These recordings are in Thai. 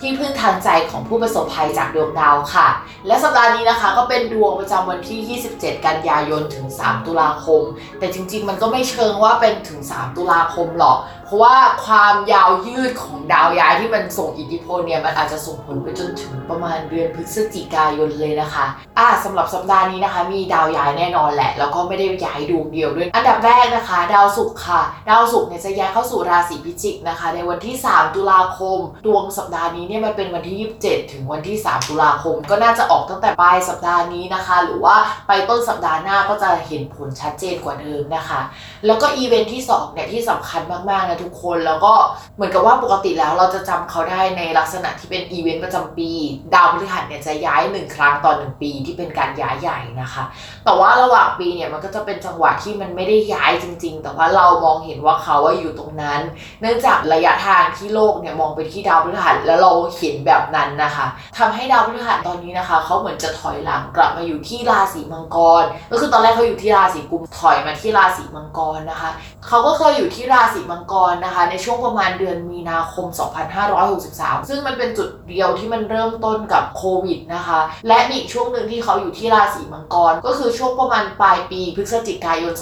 ที่พึ่งทางใจของผู้ประสบภัยจากดวงดาวค่ะ และสัปดาห์นี้นะคะก็เป็นดวงประจำวันที่ 27 กันยายนถึง 3 ตุลาคม แต่จริงๆ มันก็ไม่เชิงว่าเป็นถึง 3 ตุลาคมหรอก เพราะว่าความยาวยืดของดาวย้ายที่มันส่งอิทธิพลเนี่ยมันอาจจะส่งผลไปจนถึงประมาณเดือนพฤศจิกายนเลยนะคะอ่าสำหรับสัปดาห์นี้นะคะ มีดาวย้ายแน่นอนแหละ แล้วก็ไม่ได้ย้ายดวงเดียวด้วย อันดับแรกนะคะ ดาวศุกร์ค่ะ ดาวศุกร์เนี่ยจะย้ายเข้าสู่ราศีพิจิกนะคะ ในวันที่ 3 ตุลาคม ดวงสัปดาห์นี้เนี่ยมันเป็นวันที่ 27 ถึงวันที่ 3 ตุลาคม ก็น่าจะออกตั้งแต่ปลายสัปดาห์นี้นะคะ หรือว่าไปต้นสัปดาห์หน้าก็จะเห็นผลชัดเจนกว่าเดิมนะคะ แล้วก็อีเวนท์ที่2เนี่ยที่สำคัญมากๆนะทุกคนแล้วก็เหมือนกับว่าปกติแล้วเราจะจำเขาได้ในลักษณะที่เป็นอีเวนต์ประจำปี ดาวพฤหัสเนี่ยจะย้ายหนึ่งครั้งต่อหนึ่งปีที่เป็นการย้ายใหญ่นะคะ แต่ว่าระหว่างปีเนี่ยมันก็จะเป็นจังหวะที่มันไม่ได้ย้ายจริง ๆ แต่ว่าเรามองเห็นว่าเขาว่าอยู่ตรงนั้น เนื่องจากระยะทางที่โลกเนี่ยมองไปที่ดาวพฤหัสแล้วเราเห็นแบบนั้นนะคะทำให้ดาวพฤหัสตอนนี้นะคะเขาเหมือนจะถอยหลังกลับมาอยู่ที่ราศีมังกร ก็คือตอนแรกเขาอยู่ที่ราศีกุมถอยมาที่ราศีมังกรนะคะเขาก็เคยอยู่ที่ราศีมังกรนะคะ ในช่วงประมาณเดือนมีนาคม 2563 ซึ่งมันเป็นจุดเดียวที่มันเริ่มต้นกับโควิดนะคะ และมีอีกช่วงหนึ่งที่เขาอยู่ที่ราศีมังกร ก็คือช่วงประมาณปลายปีพฤศจิกายน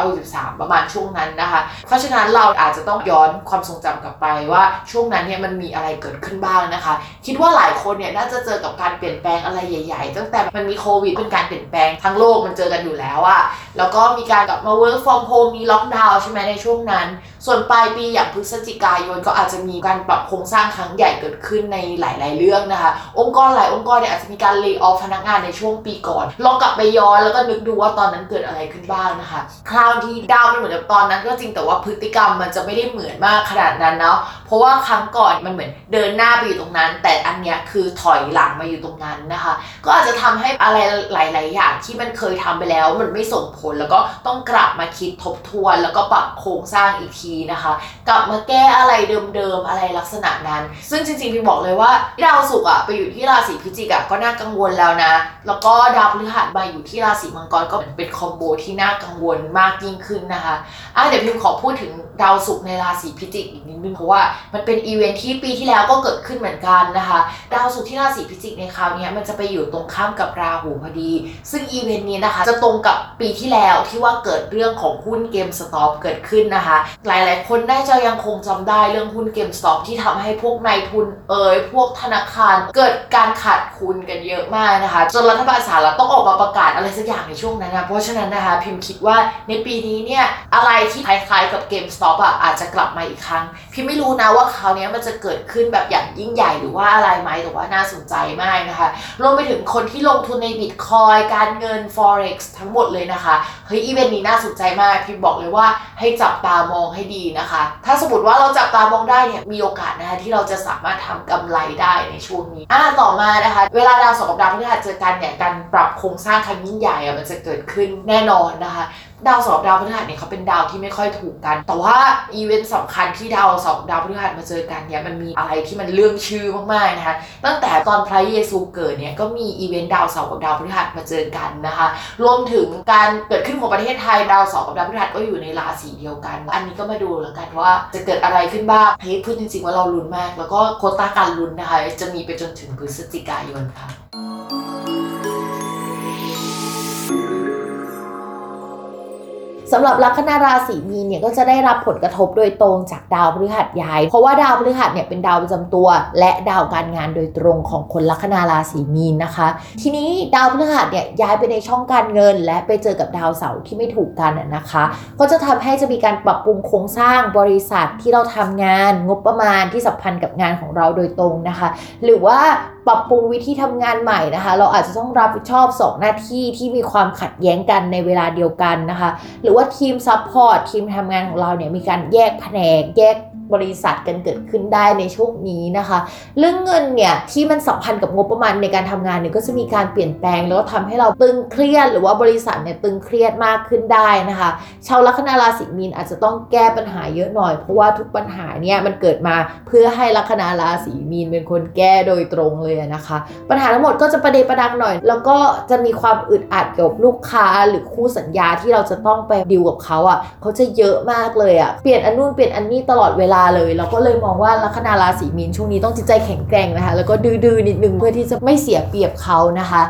2563 ประมาณช่วงนั้นนะคะ เพราะฉะนั้นเราอาจจะต้องย้อนความทรงจำกลับไปว่าช่วงนั้นเนี่ยมันมีอะไรเกิดขึ้นบ้างางนะคะ คิดว่าหลายคนเนี่ยน่าจะเจอกับการเปลี่ยนแปลงอะไรใหญ่ ๆ ตั้งแต่มันมีโควิดเป็นการเปลี่ยนแปลงทั้งโลกมันเจอกันอยู่แล้วอะแล้วก็มีการกลับมา work from home มีล็อกดาวน์ใช่ไหมในช่วงนั้น ส่วนปลายปีอย่างพฤศจิกายนก็อาจจะมีการปรับโครงสร้างครั้งใหญ่เกิดขึ้นในหลาย ๆ เรื่องนะคะ องค์กรหลายองค์กรเนี่ยอาจจะมีการเลิกออฟพนักงานในช่วงปีก่อนลองกลับไปย้อนแล้วก็นึกดูว่าตอนนั้นเกิดอะไรขึ้นบ้างนะคะคราวที่ดาวมันเหมือนกับตอนนั้นก็จริงแต่ว่าพฤติกรรมมันจะไม่ได้เหมือนมากขนาดนั้นเนาะเพราะว่าครั้งก่อนมันเหมือนเดินหน้าไปอยู่ตรงนั้น แต่อันเนี้ยคือถอยหลังมาอยู่ตรงนั้นนะคะ ก็อาจจะทำให้อะไรหลาย ๆ อย่างที่มันเคยทำไปแล้วมันไม่ส่งผลแล้วก็ต้องกลับมาคิดทบทวน แล้วก็ปรับโครงสร้างอีกทีนะคะ กลับมาแก้อะไรเดิม ๆ อะไรลักษณะนั้น ซึ่งจริง ๆ พี่บอกเลยว่าดาวศุกร์อะไปอยู่ที่ราศีพิจิกอะก็น่ากังวลแล้วนะ แล้วก็ดาวพฤหัสมาอยู่ที่ราศีมังกรก็เป็น combo ที่น่ากังวลมากยิ่งขึ้นนะคะอะเดี๋ยวพิมขอพูดถึงดาวศุกร์ในราศีพิจิกอีกนิดนึงเพราะว่ามันเป็นอีเวนท์ที่ปีที่แล้วก็เกิดขึ้นเหมือนกันนะคะ ดาวศุกร์ที่ราศีพิจิกในคราวนี้มันจะไปอยู่ตรงข้ามกับราหูพอดี ซึ่งอีเวนต์นี้นะคะ จะตรงกับปีที่แล้วที่ว่าเกิดเรื่องของหุ้น GameStop เกิดขึ้นนะคะ หลายๆ คนน่าจะยังคงจำได้เรื่องหุ้น GameStop ที่ทำให้พวกนายทุนเอยพวกธนาคารเกิดการขาดทุนกันเยอะมากนะคะจนรัฐบาลสหรัฐต้องออกมาประกาศอะไรสักอย่างในช่วงนั้นนะเพราะฉะนั้นนะคะพิมคิดว่าในปีนี้เนี่ยอะไรที่คล้ายๆกับเกมสต็อปอะอาจจะกลับมาอีกครั้ง พิมไม่รู้นะว่าคราวนี้มันจะเกิดขึ้นแบบอย่างยิ่งใหญ่หรือว่าอะไรไหมแต่ว่าน่าสนใจมากนะคะรวมไปถึงคนที่ลงทุนในบิตคอยการเงิน forex ทั้งหมดเลยนะคะเฮ้ยอีเวนต์นี้น่าสนใจมากพิมบอกเลยว่าให้จับตามองให้ดีนะคะ ถ้าสมมติว่าเราจับตามองได้เนี่ยมีโอกาสนะคะที่เราจะสามารถทำกำไรได้ในช่วงนี้อ่าต่อมานะคะ เวลาดาวสองกับดาวพฤหัสเจอกันเนี่ยการปรับโครงสร้างครั้งยิ่งใหญ่อะมันจะเกิดขึ้นแน่นอนนะคะ ดาวสองดาวพฤหัสเนี่ยเขาเป็นดาวที่ไม่ค่อยถูกกัน แต่ว่าอีเวนต์สำคัญที่ดาวสองดาวพฤหัสมาเจอกันเนี่ยมันมีอะไรที่มันเลื่องชื่อมากๆนะคะตั้งแต่ตอนพระเยซูเกิดเนี่ยก็มีอีเวนต์ดาวเสาร์กับดาวพฤหัสมาเจอกันนะคะรวมถึงการเกิดขึ้นของประเทศไทยดาวเสาร์กับดาวพฤหัสก็อยู่ในราศีเดียวกัน อันนี้ก็มาดูแล้วกันว่าจะเกิดอะไรขึ้นบ้างเฮ้ยพูดจริงๆว่าเราลุ้นมาก แล้วก็โควตาการลุ้นนะคะจะมีไปจนถึงพฤศจิกายนค่ะ สำหรับลัคนาราศีมีนเนี่ยก็จะได้รับผลกระทบโดยตรงจากดาวพฤหัสย้าย เพราะว่าดาวพฤหัสเนี่ยเป็นดาวประจำตัว และดาวการงานโดยตรงของคนลัคนาราศีมีนนะคะ ทีนี้ดาวพฤหัสเนี่ยย้ายไปในช่องการเงิน และไปเจอกับดาวเสาร์ที่ไม่ถูกกันนะคะ ก็จะทำให้จะมีการปรับปรุงโครงสร้างบริษัทที่เราทำงานงบประมาณที่สัมพันธ์กับงานของเราโดยตรงนะคะ หรือว่า ปรับปรุงวิธีทำงานใหม่นะคะ เราอาจจะต้องรับผิดชอบสองหน้าที่ที่มีความขัดแย้งกันในเวลาเดียวกันนะคะ หรือว่าทีม support ทีมทำงานของเราเนี่ยมีการแยกแผนกแยก บริษัทกันเกิดขึ้นได้ในช่วงนี้นะคะ เรื่องเงินเนี่ยที่มันสัมพันธ์กับงบประมาณในการทำงานเนี่ยก็จะมีการเปลี่ยนแปลงแล้วก็ทำให้เราตึงเครียด หรือว่าบริษัทเนี่ยตึงเครียดมากขึ้นได้นะคะชาวลัคนาราศีมีนอาจจะต้องแก้ปัญหาเยอะหน่อย เพราะว่าทุกปัญหาเนี่ยมันเกิดมาเพื่อให้ลัคนาราศีมีนเป็นคนแก้โดยตรงเลยนะคะ ปัญหาทั้งหมดก็จะประเดประดังหน่อย แล้วก็จะมีความอึดอัดเกี่ยวกับลูกค้าหรือคู่สัญญาที่เราจะต้องไปดิวกับเขาอะเขาจะเยอะมากเลยอะเปลี่ยนอันนู่นเปลี่ยนอันนี้ตลอดเวลาเลย เราก็เลยมองว่าลัคนาราศีมีนช่วงนี้ต้องจิตใจแข็งแกร่งนะคะ แล้วก็ดื้อๆนิดนึงเพื่อที่จะไม่เสียเปรียบเขานะคะ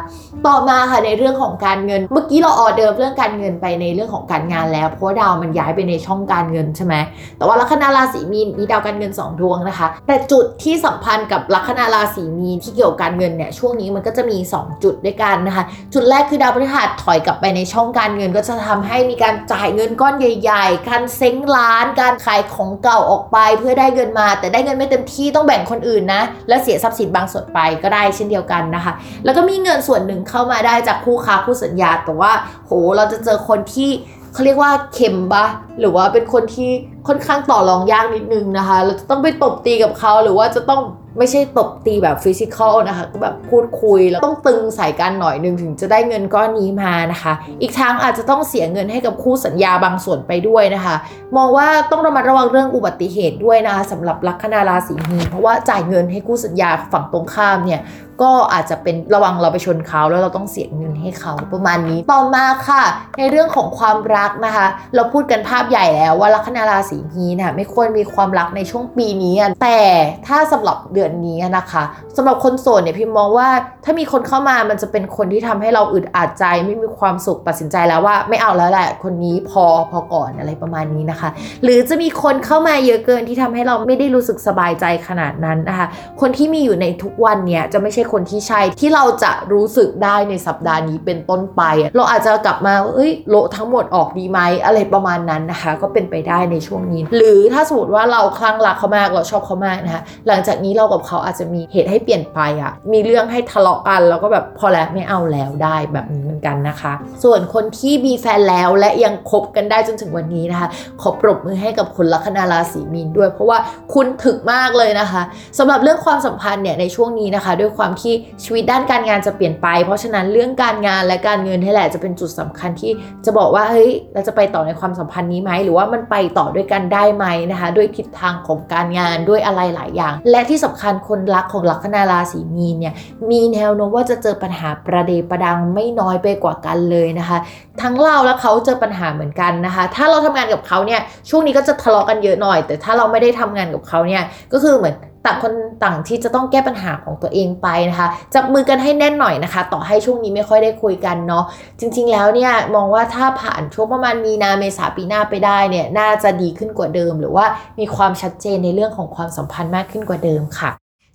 ต่อมาค่ะในเรื่องของการเงิน เมื่อกี้เราออเดิมเรื่องการเงินไปในเรื่องของการงานแล้ว เพราะดาวมันย้ายไปในช่องการเงินใช่ไหมแต่ว่าลัคนาราศีมีนมีดาวการเงิน 2 ดวงนะคะ แต่จุดที่สัมพันธ์กับลัคนาราศีมีนที่เกี่ยวกับการเงินเนี่ยช่วงนี้มันก็จะมี 2 จุดด้วยกันนะคะ จุดแรกคือดาวพฤหัสถอยกลับไปในช่องการเงิน ก็จะทำให้มีการจ่ายเงินก้อนใหญ่ ๆ การเซ้งร้าน การขายของเก่าออกไปเพื่อได้เงินมา แต่ได้เงินไม่เต็มที่ต้องแบ่งคนอื่นนะ และเสียทรัพย์สินบางส่วนไปก็ได้เช่นเดียวกันนะคะ แล้วก็มีเงินส่วนหนึ่งเข้ามาได้จากคู่ค้าคู่สัญญา แต่ว่าโหเราจะเจอคนที่เขาเรียกว่าเข็มปะหรือว่าเป็นคนที่ค่อนข้างต่อรองยากนิดนึงนะคะ เราจะต้องไปตบตีกับเขาหรือว่าจะต้อง ไม่ใช่ตบตีแบบฟิสิกอลนะคะก็แบบพูดคุยแล้วต้องตึงใส่กันหน่อยนึงถึงจะได้เงินก้อนนี้มานะคะ อีกทางอาจจะต้องเสียเงินให้กับคู่สัญญาบางส่วนไปด้วยนะคะ มองว่าต้องระมัดระวังเรื่องอุบัติเหตุด้วยนะคะสำหรับลัคนาราศีมีนเพราะว่าจ่ายเงินให้คู่สัญญาฝั่งตรงข้ามเนี่ยก็อาจจะเป็นระวังเราไปชนเขาแล้วเราต้องเสียเงินให้เขาประมาณนี้ต่อมาค่ะ ในเรื่องของความรักนะคะ เราพูดกันภาพใหญ่แล้วว่าลัคนาราศีมีนน่ะไม่ควรมีความรักในช่วงปีนี้แต่ถ้าสำหรับเดือนนี้นะคะสำหรับคนโสดเนี่ยพิมมองว่าถ้ามีคนเข้ามามันจะเป็นคนที่ทำให้เราอึดอัดใจไม่มีความสุขตัดสินใจแล้วว่าไม่เอาแล้วแหละคนนี้พอพอก่อนอะไรประมาณนี้นะคะ หรือจะมีคนเข้ามาเยอะเกินที่ทำให้เราไม่ได้รู้สึกสบายใจขนาดนั้นนะคะคนที่มีอยู่ในทุกวันเนี่ยจะไม่ใช่คนที่ใช่ที่เราจะรู้สึกได้ในสัปดาห์นี้เป็นต้นไป เราอาจจะกลับมาเอ้ยโละทั้งหมดออกดีไหมอะไรประมาณนั้นนะคะ ก็เป็นไปได้ในช่วงนี้ หรือถ้าสมมติว่าเราคลั่งรักเขามากเราชอบเขามากนะคะหลังจากนี้เรากับเขาอาจจะมีเหตุให้เปลี่ยนไปอะมีเรื่องให้ทะเลาะกันแล้วก็แบบพอแล้วไม่เอาแล้วได้แบบนี้มันอนกันนะคะ ส่วนคนที่มีแฟนแล้วและยังคบกันได้จนถึงวันนี้นะคะ ขอปรบมือให้กับคุณลัคนาราศีมีนด้วย เพราะว่าคุณถึกมากเลยนะคะสำหรับเรื่องความสัมพันธ์เนี่ยในช่วงนี้นะคะ ด้วยความที่ชีวิตด้านการงานจะเปลี่ยนไป เพราะฉะนั้นเรื่องการงานและการเงินนี่แหละจะเป็นจุดสำคัญที่จะบอกว่าเฮ้ยเราจะไปต่อในความสัมพันธ์นี้ไหมหรือว่ามันไปต่อด้วยกันได้ไหมนะคะ ด้วยทิศทางของการงานด้วยอะไรหลายอย่าง และที่สำคัญคนรักของลัคนาราศีมีนเนี่ยมีแนวโน้มว่าจะเจอปัญหาประเดประดังไม่น้อยไปกว่ากันเลยนะคะ ทั้งเราและเขาเจอปัญหาเหมือนกันนะคะ ถ้าเราทำงานกับเขาเนี่ยช่วงนี้ก็จะทะเลาะกันเยอะหน่อย แต่ถ้าเราไม่ได้ทำงานกับเขาเนี่ยก็คือเหมือนต่างคนต่างที่จะต้องแก้ปัญหาของตัวเองไปนะคะจับมือกันให้แน่นหน่อยนะคะ ต่อให้ช่วงนี้ไม่ค่อยได้คุยกันเนาะจริง ๆ แล้วเนี่ยมองว่าถ้าผ่านช่วงประมาณมีนาเมษาปีหน้าไปได้เนี่ยน่าจะดีขึ้นกว่าเดิม หรือว่ามีความชัดเจนในเรื่องของความสัมพันธ์มากขึ้นกว่าเดิมค่ะ